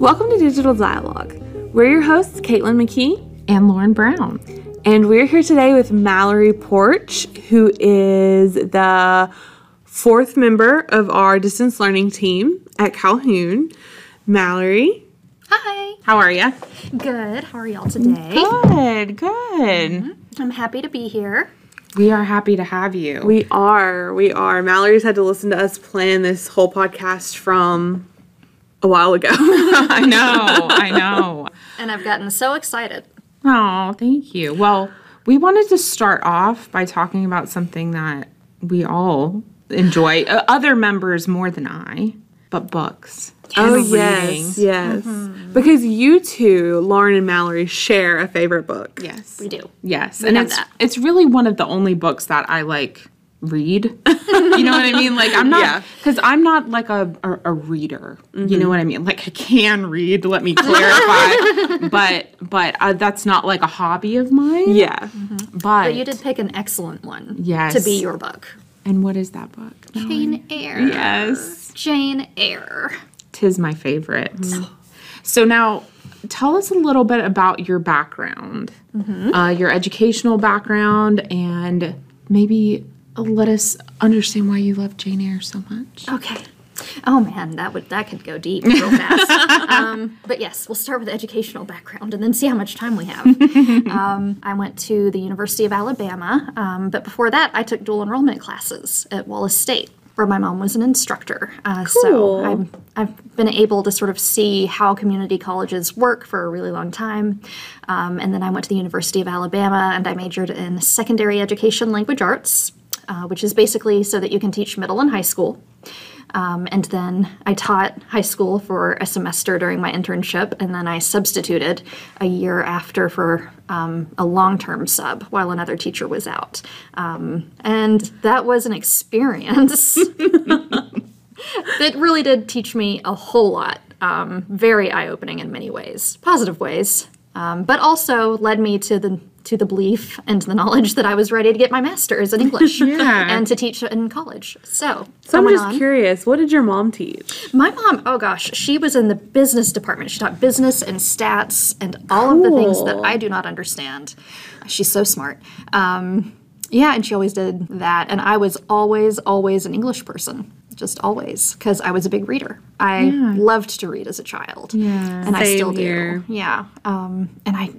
Welcome to Digital Dialogue. We're your hosts, Caitlin McKee, and Lauren Brown. and we're here today with Mallory Porch, who is the fourth member of our distance learning team at Calhoun. Mallory, Hi. How are you? Good. How are y'all today? Good, good. Mm-hmm. I'm happy to be here. We are happy to have you. we are, we are. Mallory's had to listen to us plan this whole podcast from a while ago. I know, I know. And I've gotten so excited. Oh, thank you. Well, we wanted to start off by talking about something that we all enjoy, uh, other members more than I, but books. Oh and yes, reading. yes. Because you two, Lauren and Mallory, share a favorite book. Yes. We do. Yes, and it's that. it's really one of the only books that I like read. you know what I mean? Like I'm Yeah. not because I'm not like a a, a reader. You know what I mean? Like I can read. Let me clarify. but but uh, that's not like a hobby of mine. Yeah. But, But you did pick an excellent one Yes. to be your book. And what is that book? Jane Eyre. Yes, Jane Eyre. tis my favorite. So now. Tell us a little bit about your background, uh, your educational background, and maybe let us understand why you love Jane Eyre so much. Okay. Oh man, that would that could go deep real fast. um, but yes, we'll start with educational background and then see how much time we have. um, I went to the University of Alabama, um, but before that, I took dual enrollment classes at Wallace State, where my mom was an instructor. Uh, Cool. So I'm, I've been able to sort of see how community colleges work for a really long time. Um, and then I went to the University of Alabama and I majored in secondary education language arts, uh, which is basically so that you can teach middle and high school. Um, and then I taught high school for a semester during my internship, and then I substituted a year after for um, a long term sub while another teacher was out. Um, and that was an experience that really did teach me a whole lot. Um, very eye opening in many ways, positive ways, um, but also led me to the to the belief and the knowledge that I was ready to get my master's in English Yeah. and to teach in college. So, So I'm just on. curious, what did your mom teach? My mom, oh gosh, she was in the business department. She taught business and stats and all of the things that I do not understand. She's so smart. Um, yeah, and she always did that. And I was always, always an English person. Just always, because I was a big reader. I loved to read as a child. Yeah. And I still here. do. Yeah. Um, and I,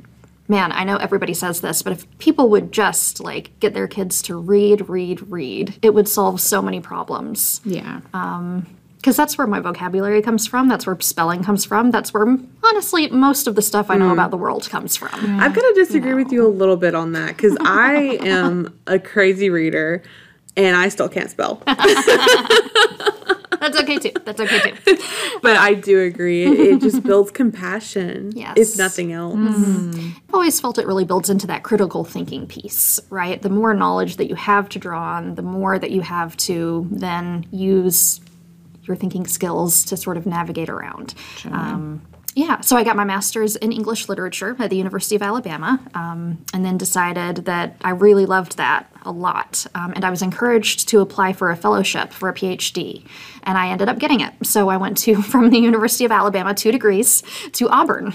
man, I know everybody says this, but if people would just like get their kids to read, read, read, it would solve so many problems Yeah. Um, because that's where my vocabulary comes from. That's where spelling comes from. That's where, honestly, most of the stuff I know about the world comes from. I've got to disagree with you a little bit on that because I am a crazy reader and I still can't spell. That's okay too. That's okay too. But I do agree. It, it just builds compassion, Yes. if nothing else. I've always felt it really builds into that critical thinking piece, right? The more knowledge that you have to draw on, the more that you have to then use your thinking skills to sort of navigate around. Um, yeah, so I got my master's in English literature at the University of Alabama, um, and then decided that I really loved that a lot. Um, and I was encouraged to apply for a fellowship for a PhD, and I ended up getting it. So I went to from the University of Alabama, two degrees, to Auburn.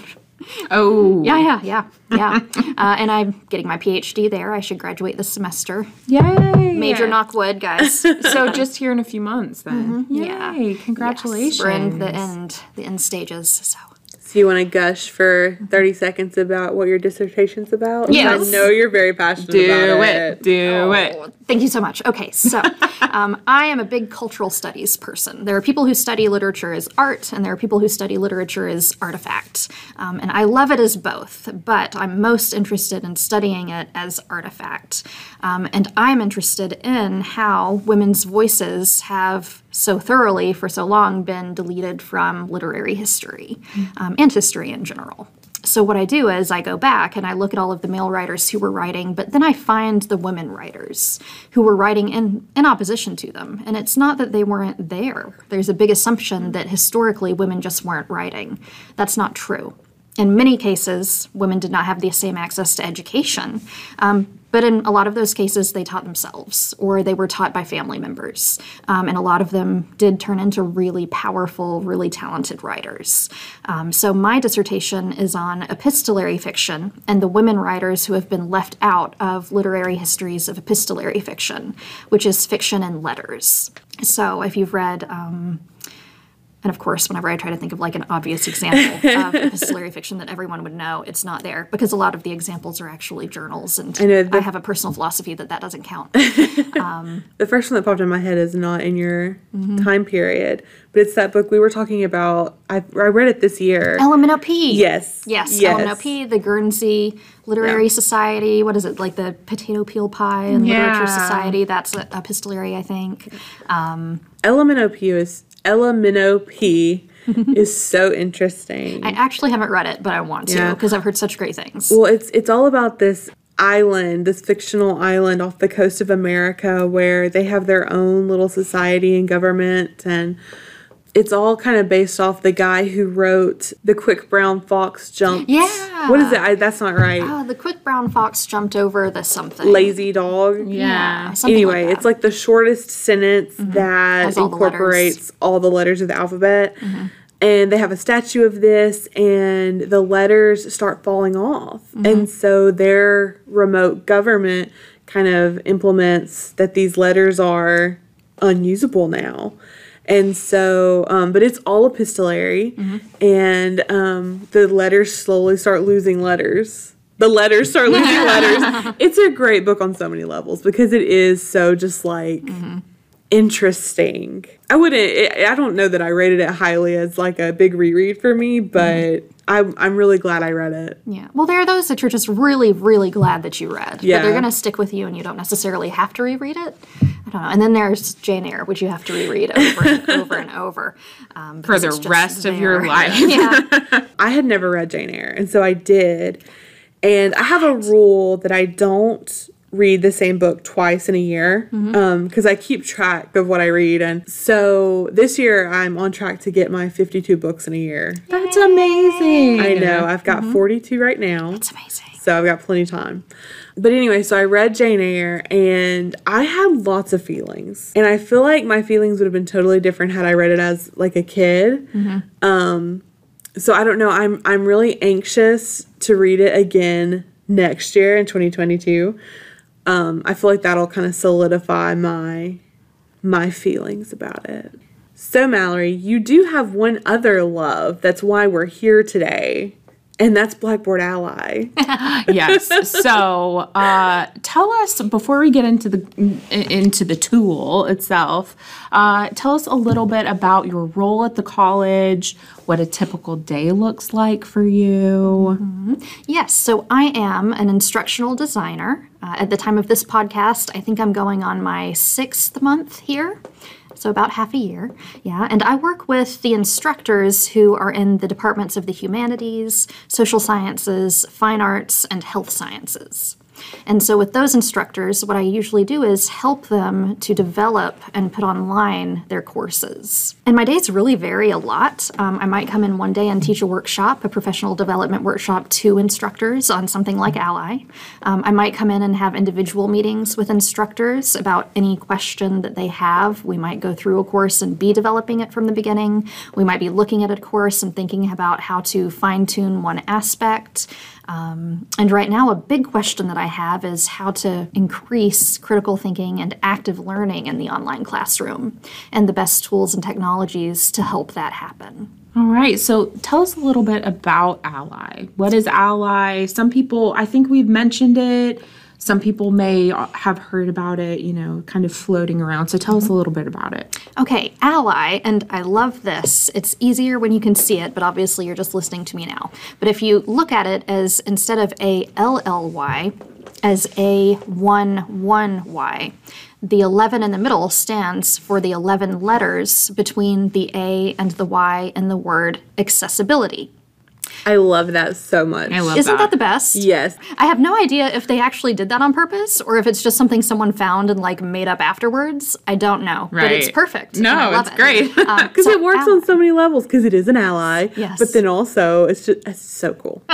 Oh. Yeah, yeah, yeah, yeah. uh, and I'm getting my PhD there. I should graduate this semester. Yay. Major knock wood, guys. So just here in a few months then. Yay. Yeah. Congratulations. Yes, we're in the end, the end stages. So So you want to gush for 30 seconds about what your dissertation's about? Yes. I know you're very passionate Do about it. Do it. Do it. Oh, Thank you so much. Okay, so um, I am a big cultural studies person. There are people who study literature as art, and there are people who study literature as artifact. Um, and I love it as both, but I'm most interested in studying it as artifact. Um, and I'm interested in how women's voices have so thoroughly for so long been deleted from literary history um, and history in general. So what I do is I go back and I look at all of the male writers who were writing, but then I find the women writers who were writing in, in opposition to them. And it's not that they weren't there. There's a big assumption that historically women just weren't writing. That's not true. In many cases, women did not have the same access to education. Um, But in a lot of those cases, they taught themselves or they were taught by family members. Um, and a lot of them did turn into really powerful, really talented writers. Um, so my dissertation is on epistolary fiction and the women writers who have been left out of literary histories of epistolary fiction, which is fiction and letters. So if you've read, um, and of course, whenever I try to think of like an obvious example of epistolary fiction that everyone would know, it's not there because a lot of the examples are actually journals, and I, the- have a personal philosophy that that doesn't count. Um, the first one that popped in my head is not in your mm-hmm. time period, but it's that book we were talking about. I, I read it this year. Ella Minnow Pea. yes. Yes, Yes. Ella Minnow Pea, the Guernsey Literary Yeah. Society. What is it like the Potato Peel Pie and Literature Yeah. Society? That's epistolary, I think. Um, Ella Minnow Pea is Ella Minnow Pea is so interesting. I actually haven't read it, but I want to Yeah. because I've heard such great things. Well, it's it's all about this island, this fictional island off the coast of America where they have their own little society and government and it's all kind of based off the guy who wrote The Quick Brown Fox Jumps. Yeah. What is it? I, that's not right. Oh, the quick brown fox jumped over the something. Lazy dog. Yeah. something Anyway, like it's like the shortest sentence mm-hmm. that Has all the incorporates all the letters of the alphabet. Mm-hmm. And they have a statue of this, and the letters start falling off. Mm-hmm. And so their remote government kind of implements that these letters are unusable now. And so, um, but it's all epistolary, and um, the letters slowly start losing letters. The letters start losing letters. It's a great book on so many levels because it is so just like interesting. I wouldn't. I I don't know that I rated it highly as like a big reread for me, but I'm I'm really glad I read it. Yeah. Well, there are those that you're just really, really glad that you read. Yeah. But they're going to stick with you and you don't necessarily have to reread it. I don't know. And then there's Jane Eyre, which you have to reread over and over and over. Um, For the rest of your life. yeah. I had never read Jane Eyre, and so I did. And I have a rule that I don't read the same book twice in a year mm-hmm. um, because I keep track of what I read. And so this year I'm on track to get my 52 books in a year. That's amazing. I know I've got mm-hmm. 42 right now. It's amazing. So I've got plenty of time. But anyway, so I read Jane Eyre and I had lots of feelings. And I feel like my feelings would have been totally different had I read it as like a kid. Mm-hmm. Um so I don't know. I'm I'm really anxious to read it again next year in 2022. Um I feel like that'll kind of solidify my my feelings about it. So Mallory, you do have one other love. That's why we're here today. And that's Blackboard Ally. yes. So, uh, tell us before we get into the into the tool itself. Uh, tell us a little bit about your role at the college, what a typical day looks like for you. Yes, so I am an instructional designer. Uh, at the time of this podcast, I think I'm going on my sixth month here. So, about half a year. Yeah. And I work with the instructors who are in the departments of the humanities, social sciences, fine arts, and health sciences. And so, with those instructors, what I usually do is help them to develop and put online their courses. And my days really vary a lot. Um, I might come in one day and teach a workshop, a professional development workshop to instructors on something like Ally. Um, I might come in and have individual meetings with instructors about any question that they have. We might go through a course and be developing it from the beginning. We might be looking at a course and thinking about how to fine tune one aspect. Um, and right now, a big question that I have is how to increase critical thinking and active learning in the online classroom and the best tools and technologies to help that happen. All right. So, tell us a little bit about Ally. What is Ally? Some people, I think we've mentioned it. Some people may have heard about it, you know, kind of floating around. So, tell us a little bit about it. Okay, Ally, and I love this. It's easier when you can see it, but obviously you're just listening to me now. But if you look at it as instead of A L L Y, as A 1 1 Y, the 11 in the middle stands for the 11 letters between the A and the Y in the word accessibility. I love that so much. I love Isn't that. that the best? Yes. I have no idea if they actually did that on purpose or if it's just something someone found and like made up afterwards. I don't know, but it's perfect. No, and it's it. great. Um, Because so it works Ally- on so many levels because it is an ally. Yes. But then also, it's just it's so cool.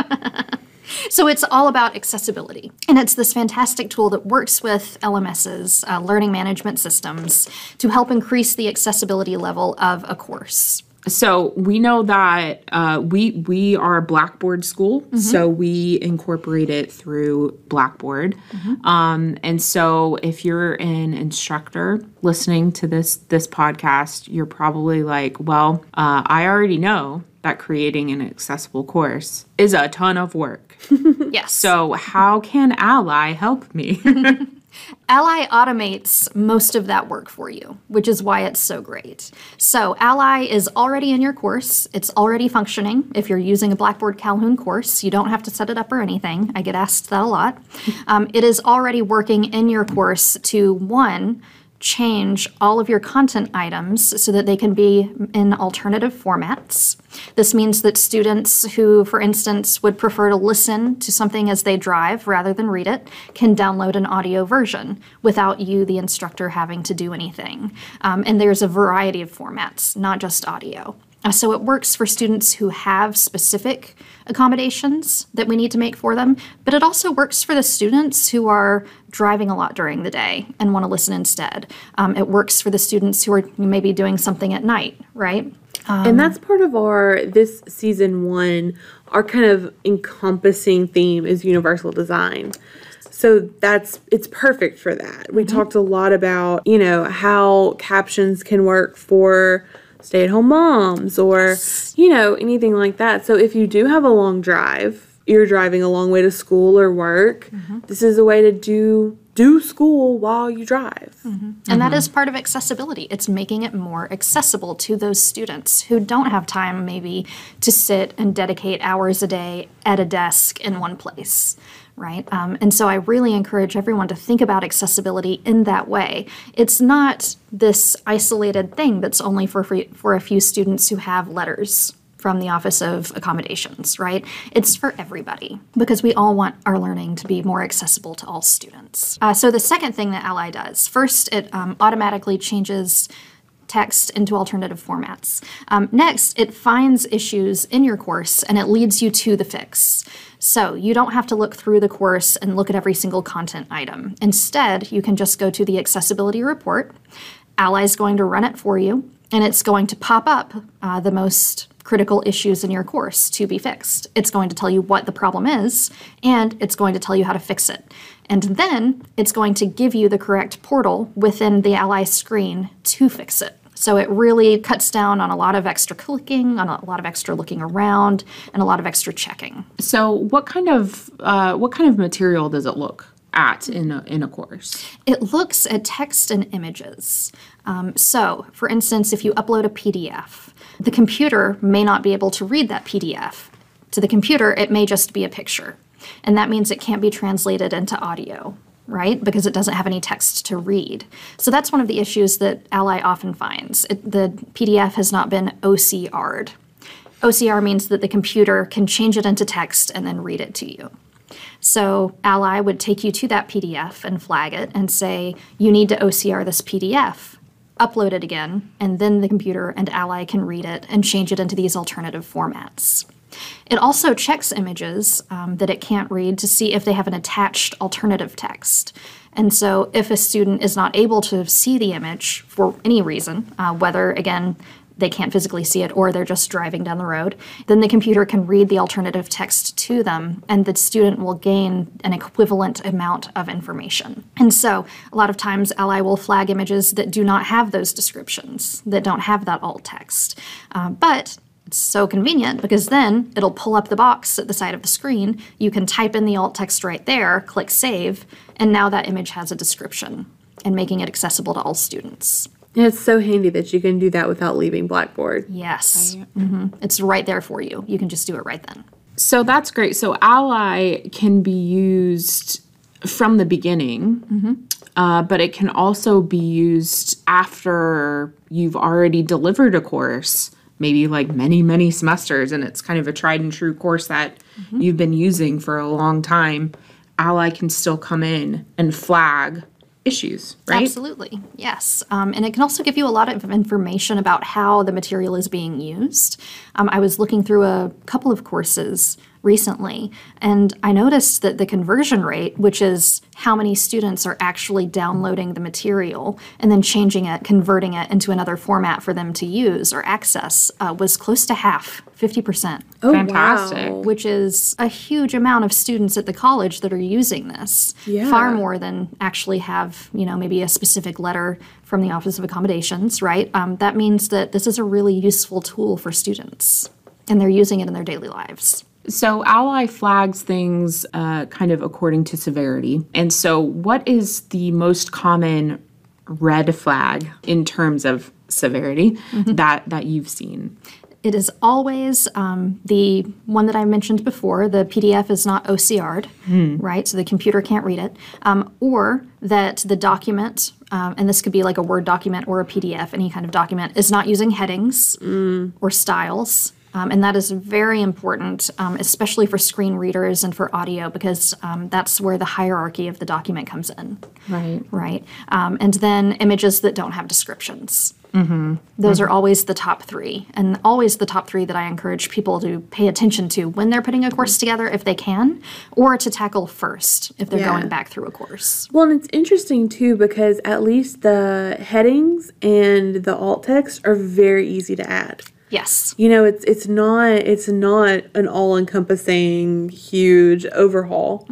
So it's all about accessibility. And it's this fantastic tool that works with LMSs, uh, learning management systems, to help increase the accessibility level of a course. So we know that uh, we we are a Blackboard school, so we incorporate it through Blackboard. Um, and so if you're an instructor listening to this this podcast, you're probably like, well, uh, I already know that creating an accessible course is a ton of work. Yes. So how can Ally help me? Ally automates most of that work for you, which is why it's so great. So, Ally is already in your course. It's already functioning. If you're using a Blackboard Calhoun course, you don't have to set it up or anything. I get asked that a lot. Um, it is already working in your course to one, change all of your content items so that they can be in alternative formats. This means that students who, for instance, would prefer to listen to something as they drive rather than read it can download an audio version without you, the instructor, having to do anything. Um, and there's a variety of formats, not just audio. Uh, so it works for students who have specific accommodations that we need to make for them, but it also works for the students who are driving a lot during the day and want to listen instead. Um, it works for the students who are maybe doing something at night, right? and that's part of our this season one our kind of encompassing theme is universal design so that's it's perfect for that we talked a lot about you know how captions can work for stay-at-home moms or you know anything like that. So if you do have a long drive you're driving a long way to school or work mm-hmm. this is a way to do do school while you drive. Mm-hmm. And mm-hmm. that is part of accessibility. It's making it more accessible to those students who don't have time, maybe, to sit and dedicate hours a day at a desk in one place, right? Um, and so I really encourage everyone to think about accessibility in that way. It's not this isolated thing that's only for, for, for a few students who have letters from the Office of Accommodations, right? It's for everybody because we all want our learning to be more accessible to all students. Uh, so, the second thing that Ally does first, it um, automatically changes text into alternative formats. Um, next, it finds issues in your course and it leads you to the fix. So you don't have to look through the course and look at every single content item. Instead, you can just go to the accessibility report. Ally is going to run it for you, and it's going to pop up uh, the most critical issues in your course to be fixed. It's going to tell you what the problem is, and it's going to tell you how to fix it. And then it's going to give you the correct portal within the Ally screen to fix it. So it really cuts down on a lot of extra clicking, on a lot of extra looking around, and a lot of extra checking. so what kind of uh, what kind of material does it look at in a, in a course? It looks at text and images. Um, so, for instance, if you upload a PDF, the computer may not be able to read that PDF. To the computer, it may just be a picture. And that means it can't be translated into audio, right? Because it doesn't have any text to read. So that's one of the issues that Ally often finds. It, the PDF has not been OCR'd. OCR means that the computer can change it into text and then read it to you. So Ally would take you to that PDF and flag it and say, you need to OCR this PDF. Upload it again, and then the computer and Ally can read it and change it into these alternative formats. It also checks images um, that it can't read to see if they have an attached alternative text. And so, if a student is not able to see the image for any reason, uh, whether again they can't physically see it or they're just driving down the road, then the computer can read the alternative text to them and the student will gain an equivalent amount of information. And so, a lot of times, Ally will flag images that do not have those descriptions, that don't have that alt text. Uh, but it's so convenient because then it'll pull up the box at the side of the screen. You can type in the alt text right there, click save, and now that image has a description and making it accessible to all students. And it's so handy that you can do that without leaving Blackboard. Yes. hmm It's right there for you. You can just do it right then. So that's great. So Ally can be used from the beginning, uh, but it can also be used after you've already delivered a course, maybe like many, many semesters, and it's kind of a tried and true course that you've been using for a long time. Ally can still come in and flag issues, right? Absolutely, yes. Um, and it can also give you a lot of information about how the material is being used. Um, I was looking through a couple of courses recently, and I noticed that the conversion rate, which is how many students are actually downloading the material and then changing it, converting it into another format for them to use or access, uh, was close to half, 50%. Oh, Fantastic. wow. Which is a huge amount of students at the college that are using this. Yeah. Far more than actually have, you know, maybe a specific letter from the Office of Accommodations, right? Um, that means that this is a really useful tool for students and they're using it in their daily lives. So, Ally flags things uh, kind of according to severity. And so, what is the most common red flag in terms of severity that, that you've seen? It is always um, the one that I mentioned before. The PDF is not OCR'd, right? So the computer can't read it, um, or that the document, um, and this could be like a Word document or a PDF, any kind of document, is not using headings or styles. Um, and that is very important, um, especially for screen readers and for audio, because um, that's where the hierarchy of the document comes in Right. right? Um, and then images that don't have descriptions. Those are always the top three, and always the top three that I encourage people to pay attention to when they're putting a course together, if they can, or to tackle first if they're Yeah. going back through a course. Well, and it's interesting too because at least the headings and the alt text are very easy to add. Yes. You know, it's it's not it's not an all encompassing huge overhaul.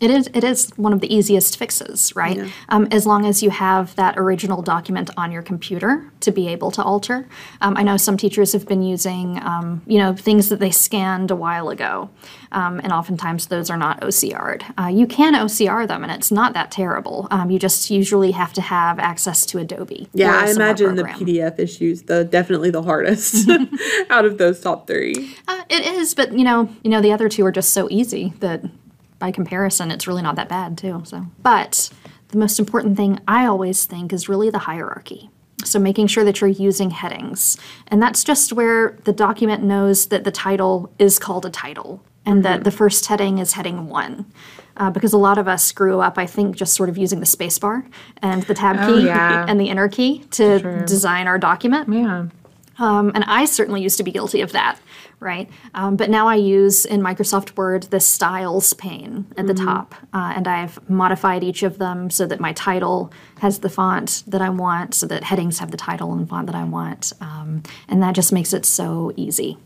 It is. It is one of the easiest fixes, right? Um, as long as you have that original document on your computer to be able to alter. Um, I know some teachers have been using, um, you know, things that they scanned a while ago, um, and oftentimes those are not OCR'd. Uh, you can OCR them, and it's not that terrible. Um, you just usually have to have access to Adobe. Yeah, I imagine the. PDF issues the definitely the hardest out of those top three. Uh, it is, but you know, you know, the other two are just so easy that by comparison, it's really not that bad too. So, but the most important thing I always think is really the hierarchy. So making sure that you're using headings, and that's just where the document knows that the title is called a title, and that the first heading is heading one. Uh, because a lot of us grew up, I think, just sort of using the space bar and the tab key yeah. and the enter key to design our document. Yeah. Um, and I certainly used to be guilty of that, right? Um, but now I use in Microsoft Word the styles pane at the top, uh, and I've modified each of them so that my title has the font that I want, so that headings have the title and font that I want, um, and that just makes it so easy.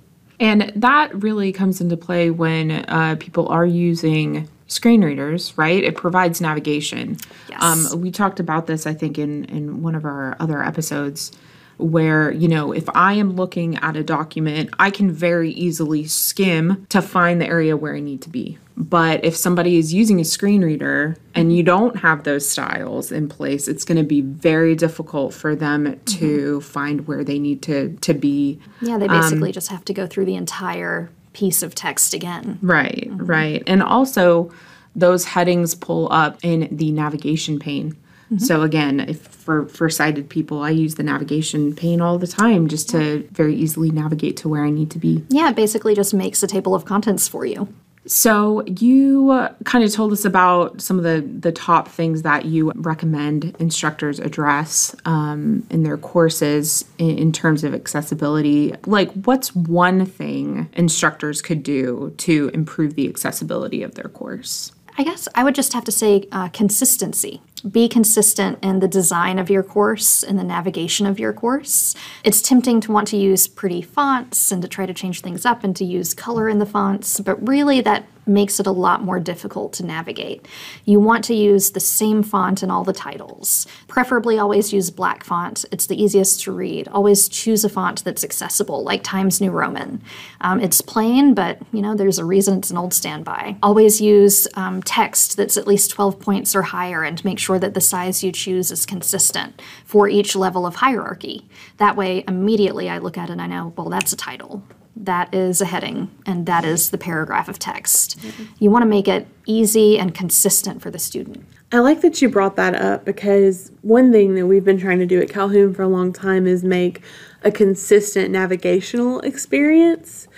And that really comes into play when uh, people are using screen readers, right? It provides navigation. Yes. Um, we talked about this, I think, in, in one of our other episodes, where, you know, if I am looking at a document, I can very easily skim to find the area where I need to be. But if somebody is using a screen reader and you don't have those styles in place, it's going to be very difficult for them to mm-hmm. find where they need to, to be Yeah, they basically um, just have to go through the entire piece of text again. Right, mm-hmm. right. And also, those headings pull up in the navigation pane. So again, if for for sighted people, I use the navigation pane all the time just to very easily navigate to where I need to be. Yeah, it basically just makes a table of contents for you. So you uh, kind of told us about some of the the top things that you recommend instructors address um, in their courses in, in terms of accessibility. Like, what's one thing instructors could do to improve the accessibility of their course? I guess I would just have to say uh, consistency. Be consistent in the design of your course and the navigation of your course. It's tempting to want to use pretty fonts and to try to change things up and to use color in the fonts, but really that makes it a lot more difficult to navigate. You want to use the same font in all the titles. Preferably always use black font. It's the easiest to read. Always choose a font that's accessible, like Times New Roman. Um, it's plain, but you know there's a reason it's an old standby. Always use um, text that's at least 12 points or higher, and make sure that the size you choose is consistent for each level of hierarchy. That way, immediately I look at it and I know, well, that's a title that is a heading and that is the paragraph of text. You want to make it easy and consistent for the student. I like that you brought that up because one thing that we've been trying to do at Calhoun for a long time is make a consistent navigational experience.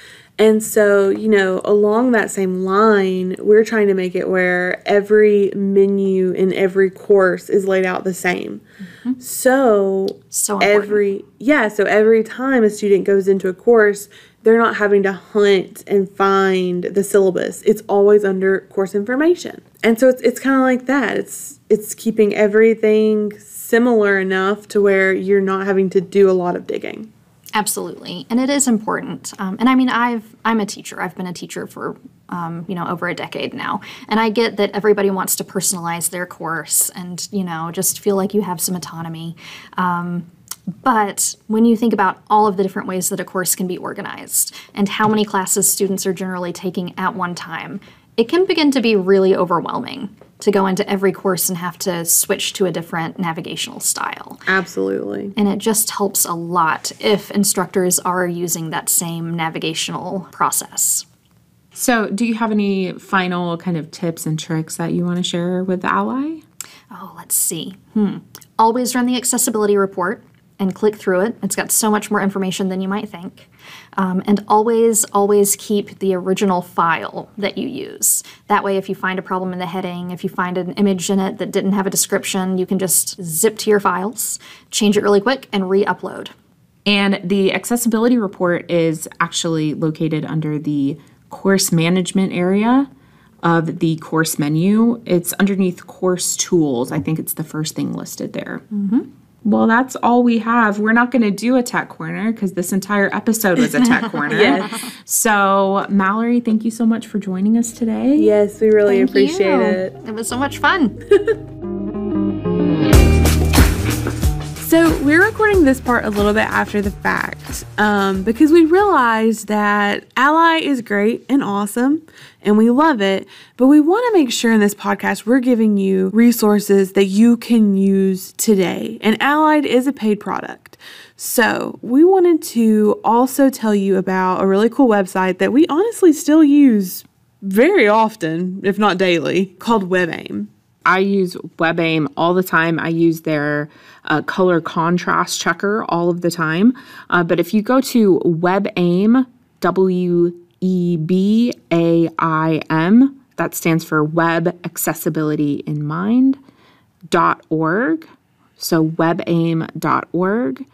And so, you know, along that same line, we're trying to make it where every menu in every course is laid out the same. Mm-hmm. So, So important. every yeah, so every time a student goes into a course, they're not having to hunt and find the syllabus. It's always under course information. And so it's, it's kind of like that. It's it's keeping everything similar enough to where you're not having to do a lot of digging. Absolutely, and it is important. Um, and I mean, I've I'm a teacher. I've been a teacher for um, you know over a decade now, and I get that everybody wants to personalize their course and you know just feel like you have some autonomy. Um, but when you think about all of the different ways that a course can be organized and how many classes students are generally taking at one time, it can begin to be really overwhelming to go into every course and have to switch to a different navigational style. Absolutely. And it just helps a lot if instructors are using that same navigational process. So, do you have any final kind of tips and tricks that you want to share with the Ally? Oh, let's see. Hmm. Always run the accessibility report and click through it. It's got so much more information than you might think. Um, and always, always keep the original file that you use. That way, if you find a problem in the heading, if you find an image in it that didn't have a description, you can just zip to your files, change it really quick, and re upload. And the accessibility report is actually located under the course management area of the course menu. It's underneath course tools. I think it's the first thing listed there. Mm-hmm. Well, that's all we have. We're not going to do a tech corner because this entire episode was a tech corner. Yes. So, Mallory, thank you so much for joining us today. Yes, we really Thank appreciate you. it. It was so much fun. So we're recording this part a little bit after the fact um, because we realized that Ally is great and awesome and we love it, but we want to make sure in this podcast we're giving you resources that you can use today. And Ally is a paid product. So we wanted to also tell you about a really cool website that we honestly still use very often, if not daily, called WebAIM. I use WebAIM all the time. I use their uh, color contrast checker all of the time. Uh, but if you go to WebAIM, W E B A I M, that stands for Web Accessibility in Mind, dot org. So webaim.org.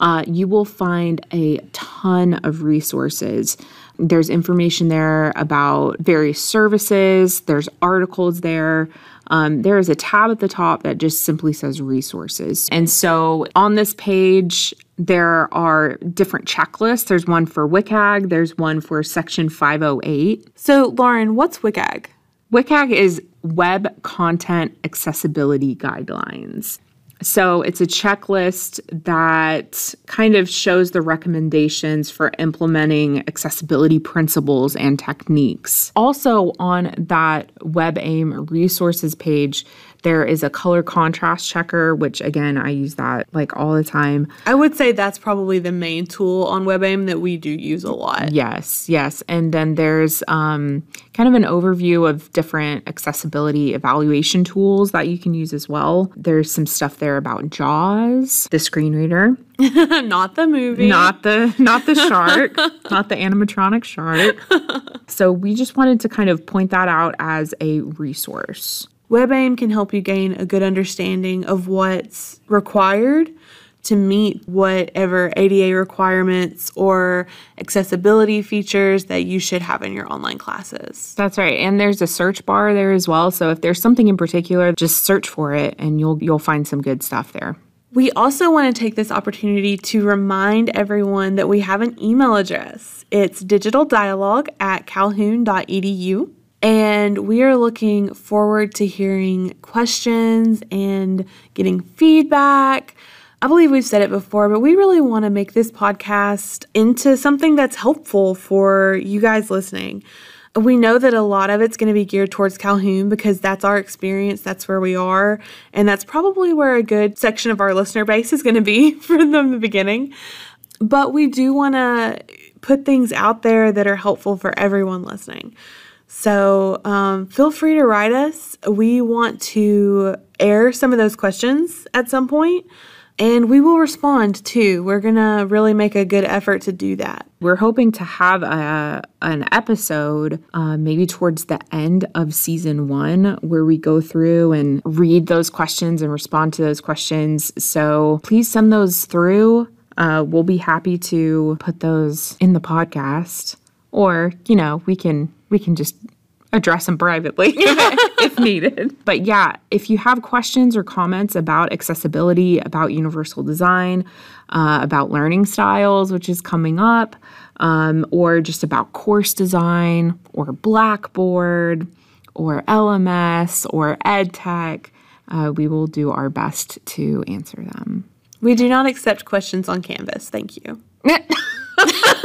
Uh, you will find a ton of resources. There's information there about various services, there's articles there. Um, there is a tab at the top that just simply says resources. And so on this page, there are different checklists. There's one for WCAG, there's one for Section 508. So, Lauren, what's WCAG? WCAG is Web Content Accessibility Guidelines. So it's a checklist that kind of shows the recommendations for implementing accessibility principles and techniques. Also, on that WebAIM resources page, there is a color contrast checker, which again, I use that like all the time. I would say that's probably the main tool on WebAIM that we do use a lot. Yes, yes. And then there's um, kind of an overview of different accessibility evaluation tools that you can use as well. There's some stuff there about JAWS, the screen reader, not the movie. not the not the shark, not the animatronic shark. So we just wanted to kind of point that out as a resource. WebAIM can help you gain a good understanding of what's required to meet whatever ADA requirements or accessibility features that you should have in your online classes. That's right. And there's a search bar there as well. So if there's something in particular, just search for it and you'll you'll find some good stuff there. We also want to take this opportunity to remind everyone that we have an email address. It's digitaldialogue at calhoun.edu. And we are looking forward to hearing questions and getting feedback. I believe we've said it before, but we really want to make this podcast into something that's helpful for you guys listening. We know that a lot of it's going to be geared towards Calhoun because that's our experience, that's where we are, and that's probably where a good section of our listener base is going to be from the beginning. But we do want to put things out there that are helpful for everyone listening. So um, feel free to write us. We want to air some of those questions at some point, and we will respond too. We're to really make a good effort to do that. We're hoping to have a, an episode uh, maybe towards the end of season one where we go through and read those questions and respond to those questions. So please send those through. uh, we'll be happy to put those in the podcast, or you know, we can we can just address them privately if needed. But yeah, if you have questions or comments about accessibility, about universal design, uh, about learning styles, which is coming up, um, or just about course design or Blackboard or LMS or EdTech, uh, we will do our best to answer them. We do not accept questions on Canvas. Thank you.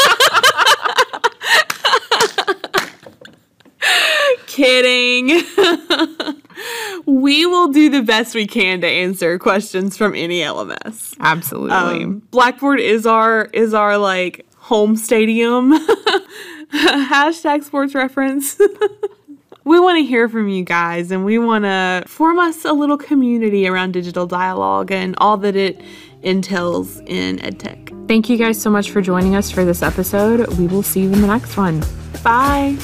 Kidding. we will do the best we can to answer questions from any LMS. Absolutely. Um, Blackboard is our is our like home stadium. Hashtag sports reference. we want to hear from you guys and we want to form us a little community around digital dialogue and all that it entails in edtech. Thank you guys so much for joining us for this episode. We will see you in the next one. Bye.